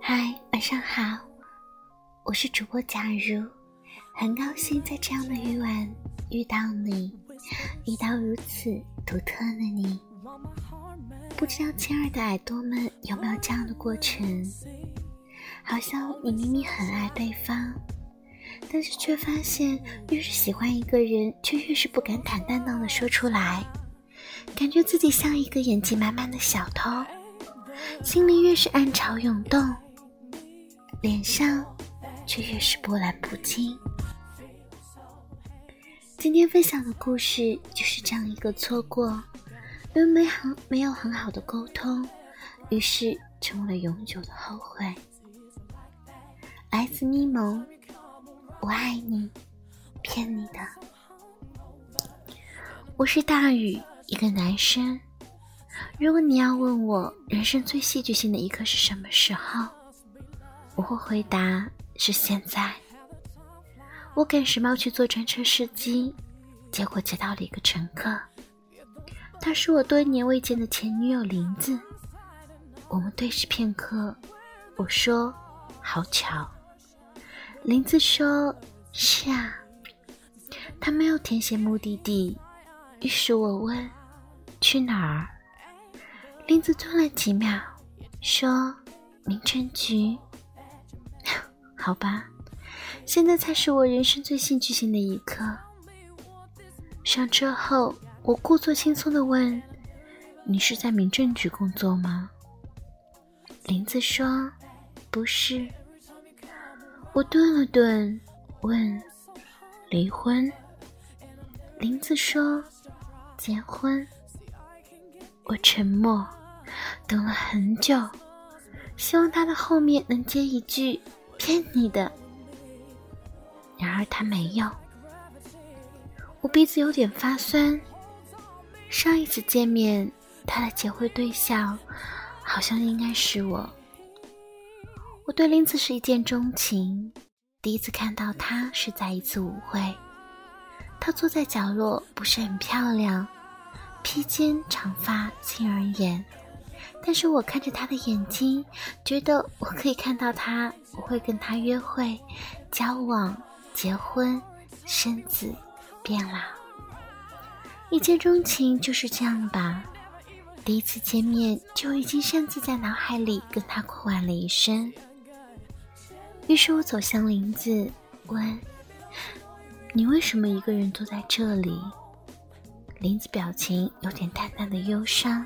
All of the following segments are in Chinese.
嗨，晚上好，我是主播假如，很高兴在这样的夜晚遇到你，遇到如此独特的你。不知道亲爱的耳朵们有没有这样的过程？好像你明明很爱对方。但是却发现，越是喜欢一个人，却越是不敢坦荡荡的说出来，感觉自己像一个演技满满的小偷，心里越是暗潮涌动，脸上却越是波澜不惊。今天分享的故事就是这样一个错过，因为没很没有很好的沟通，于是成为了永久的后悔。来自咪蒙。我爱你，骗你的。我是大宇，一个男生。如果你要问我人生最戏剧性的一刻是什么时候，我会回答是现在。我赶时髦去坐专车司机，结果接到了一个乘客，她是我多年未见的前女友林子。我们对视片刻，我说：“好巧。”林子说：“是啊。”他没有填写目的地，于是我问：“去哪儿？”林子顿了几秒，说：“民政局。”好吧，现在才是我人生最戏剧性的一刻。上车后，我故作轻松地问：“你是在民政局工作吗？”林子说：“不是。”我顿了顿，问：“离婚？”林子说：“结婚。”我沉默，等了很久，希望他的后面能接一句“骗你的”。然而他没有。我鼻子有点发酸。上一次见面，他的结婚对象好像应该是我。我对林子是一见钟情，第一次看到她是在一次舞会。她坐在角落，不是很漂亮，披肩长发，轻而眼。但是我看着她的眼睛，觉得我可以看到她，我会跟她约会、交往、结婚、生子、变老。一见钟情就是这样吧？第一次见面就已经擅自在脑海里跟她过完了一生。于是我走向林子，问：“你为什么一个人坐在这里？”林子表情有点淡淡的忧伤。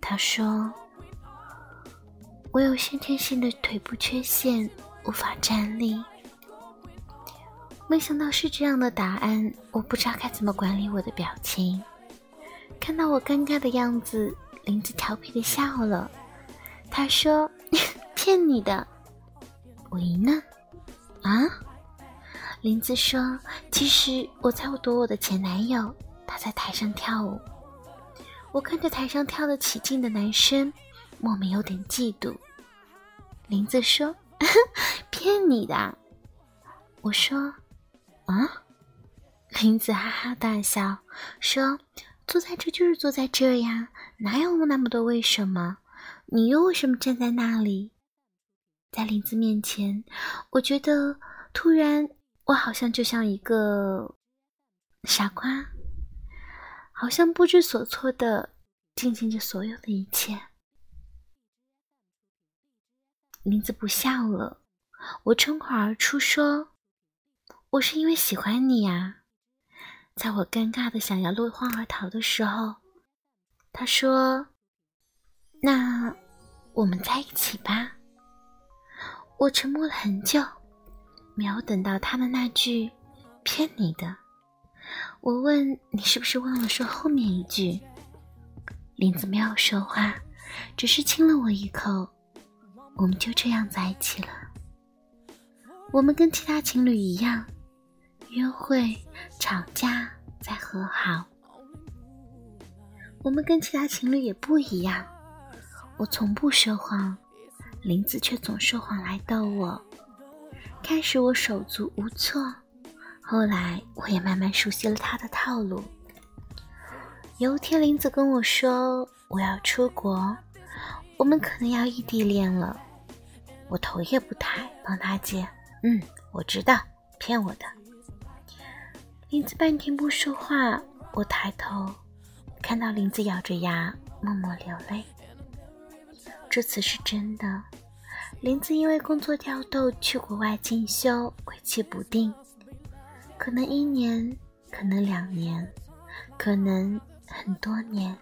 他说：“我有先天性的腿部缺陷，无法站立。”没想到是这样的答案，我不知道该怎么管理我的表情。看到我尴尬的样子，林子调皮的笑了。他说：“ 骗你的。”我赢了，啊！林子说：“其实我在躲我的前男友，他在台上跳舞。我看着台上跳得起劲的男生，莫名有点嫉妒。”林子说：“ 骗你的。”我说：“啊！”林子哈哈大笑说：“坐在这就是坐在这呀，哪有那么多为什么？你又为什么站在那里？”在林子面前，我觉得突然，我好像就像一个傻瓜，好像不知所措的进行着所有的一切。林子不笑了，我冲口而出说：“我是因为喜欢你呀。”在我尴尬的想要落荒而逃的时候，他说：“那我们在一起吧。”我沉默了很久，没有等到他们那句“骗你的”。我问你是不是忘了说后面一句？林子没有说话，只是亲了我一口。我们就这样在一起了。我们跟其他情侣一样，约会、吵架再和好。我们跟其他情侣也不一样，我从不说谎。林子却总说谎来逗我。开始我手足无措，后来我也慢慢熟悉了他的套路。有一天，林子跟我说：“我要出国，我们可能要异地恋了。”我头也不抬，帮他接：“嗯，我知道，骗我的。”林子半天不说话，我抬头看到林子咬着牙，默默流泪。这次是真的，林子因为工作调动去国外进修，归期不定，可能一年，可能两年，可能很多年。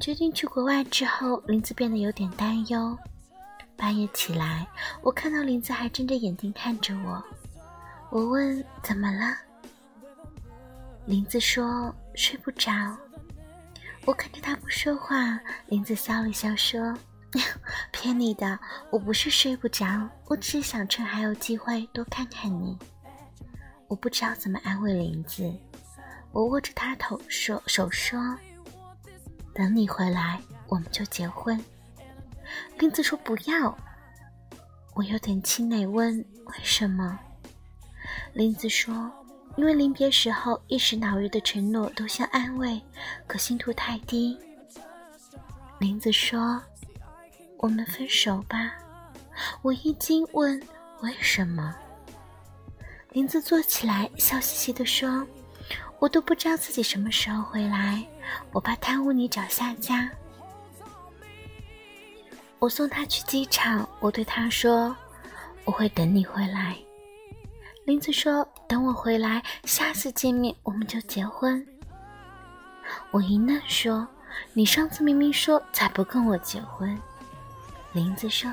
决定去国外之后，林子变得有点担忧。半夜起来，我看到林子还睁着眼睛看着我。我问怎么了，林子说睡不着。我看着他不说话，林子笑了笑说：“ 骗你的，我不是睡不着，我只是想趁还有机会多看看你。”我不知道怎么安慰林子，我握着他头说手说：“等你回来，我们就结婚。”林子说不要。我有点气馁，问为什么。林子说：“因为临别时候一时脑热的承诺都像安慰，可信度太低。”林子说：“我们分手吧。”我一惊，问：“为什么？”林子坐起来，笑嘻嘻地说：“我都不知道自己什么时候回来，我怕耽误你找下家。”我送他去机场，我对他说：“我会等你回来。”林子说：“等我回来，下次见面我们就结婚。”我一愣，说：“你上次明明说才不跟我结婚。”林子说：“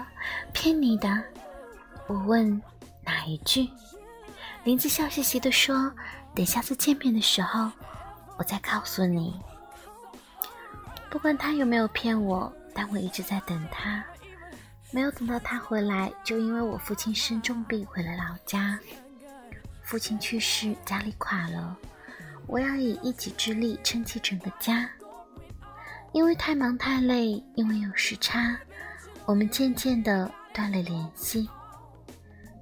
骗你的。”我问：“哪一句？”林子笑嘻嘻地说：“等下次见面的时候，我再告诉你。”不管他有没有骗我，但我一直在等他。没有等到他回来，就因为我父亲生重病回了老家。父亲去世，家里垮了，我要以一己之力撑起整个家。因为太忙太累，因为有时差，我们渐渐的断了联系。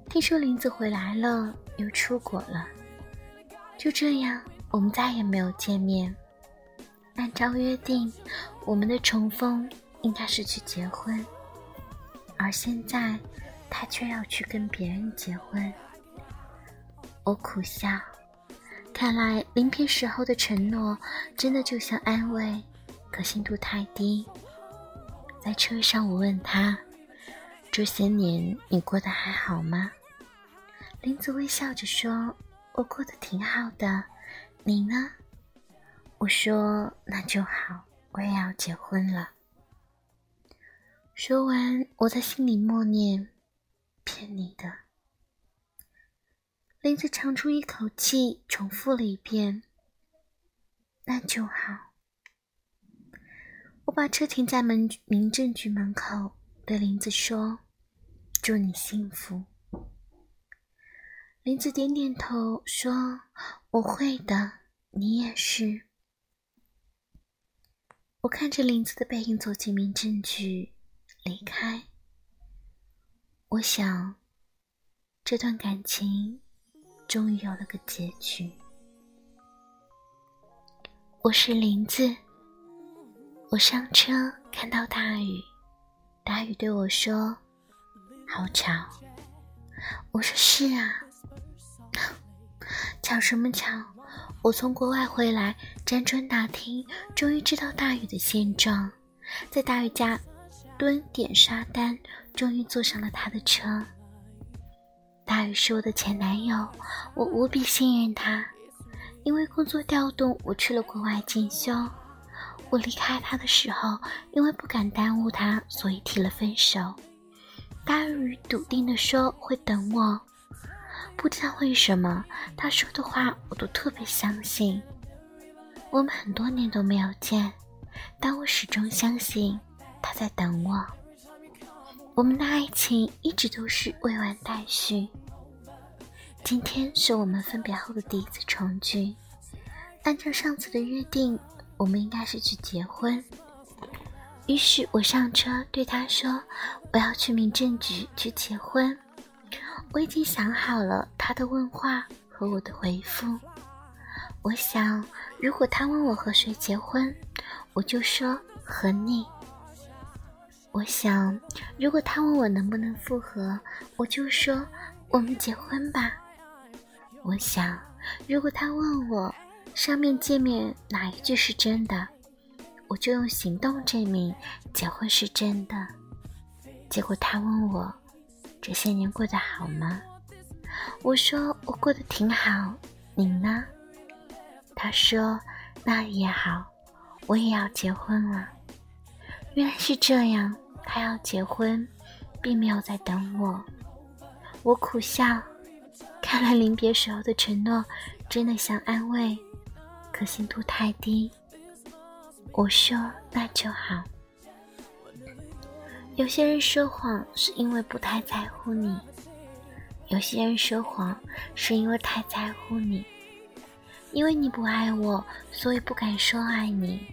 听说林子回来了，又出国了，就这样，我们再也没有见面。按照约定，我们的重逢应该是去结婚，而现在，他却要去跟别人结婚。我苦笑，看来临别时候的承诺真的就像安慰，可信度太低。在车上，我问他：“这些年你过得还好吗？”林子微笑着说：“我过得挺好的，你呢？”我说：“那就好，我也要结婚了。”说完，我在心里默念：“骗你的。”林子长出一口气，重复了一遍：“那就好。”我把车停在门民政局门口，对林子说：“祝你幸福。”林子点点头说：“我会的，你也是。”我看着林子的背影走进民政局，离开。我想，这段感情。终于有了个结局。我是林子，我上车看到大雨，大雨对我说：“好巧。”我说：“是啊，巧什么巧？我从国外回来，辗转打听，终于知道大雨的现状，在大雨家蹲点刷单，终于坐上了他的车。”大宇是我的前男友，我无比信任他。因为工作调动，我去了国外进修。我离开他的时候，因为不敢耽误他，所以提了分手。大宇笃定地说会等我，不知道为什么，他说的话我都特别相信。我们很多年都没有见，但我始终相信他在等我。我们的爱情一直都是未完待续。今天是我们分别后的第一次重聚。按照上次的约定，我们应该是去结婚。于是我上车对他说：“我要去民政局去结婚。”我已经想好了他的问话和我的回复。我想，如果他问我和谁结婚，我就说和你。我想，如果他问我能不能复合，我就说我们结婚吧。我想，如果他问我上面见面哪一句是真的，我就用行动证明结婚是真的。结果他问我这些年过得好吗？我说我过得挺好，你呢？他说那也好，我也要结婚了。原来是这样，他要结婚，并没有在等我。我苦笑，看来临别时候的承诺真的像安慰，可信度太低。我说那就好。有些人说谎是因为不太在乎你，有些人说谎是因为太在乎你。因为你不爱我，所以不敢说爱你。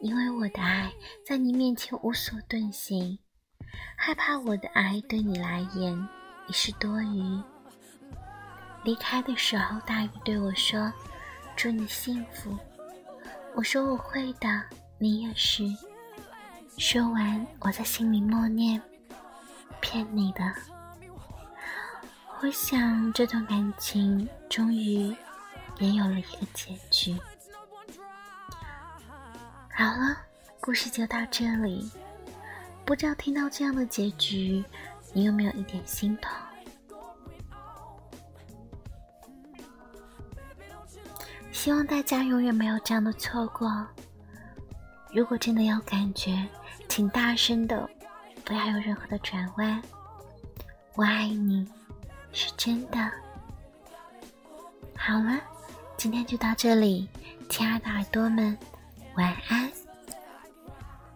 因为我的爱在你面前无所遁形，害怕我的爱对你来言已是多余。离开的时候，大雨对我说：“祝你幸福。”我说：“我会的，你也是。”说完，我在心里默念：“骗你的。”我想，这段感情终于也有了一个结局。好了，故事就到这里。不知道听到这样的结局，你有没有一点心痛？希望大家永远没有这样的错过。如果真的有感觉，请大声的，不要有任何的转弯。我爱你，是真的。好了，今天就到这里，亲爱的耳朵们，晚安。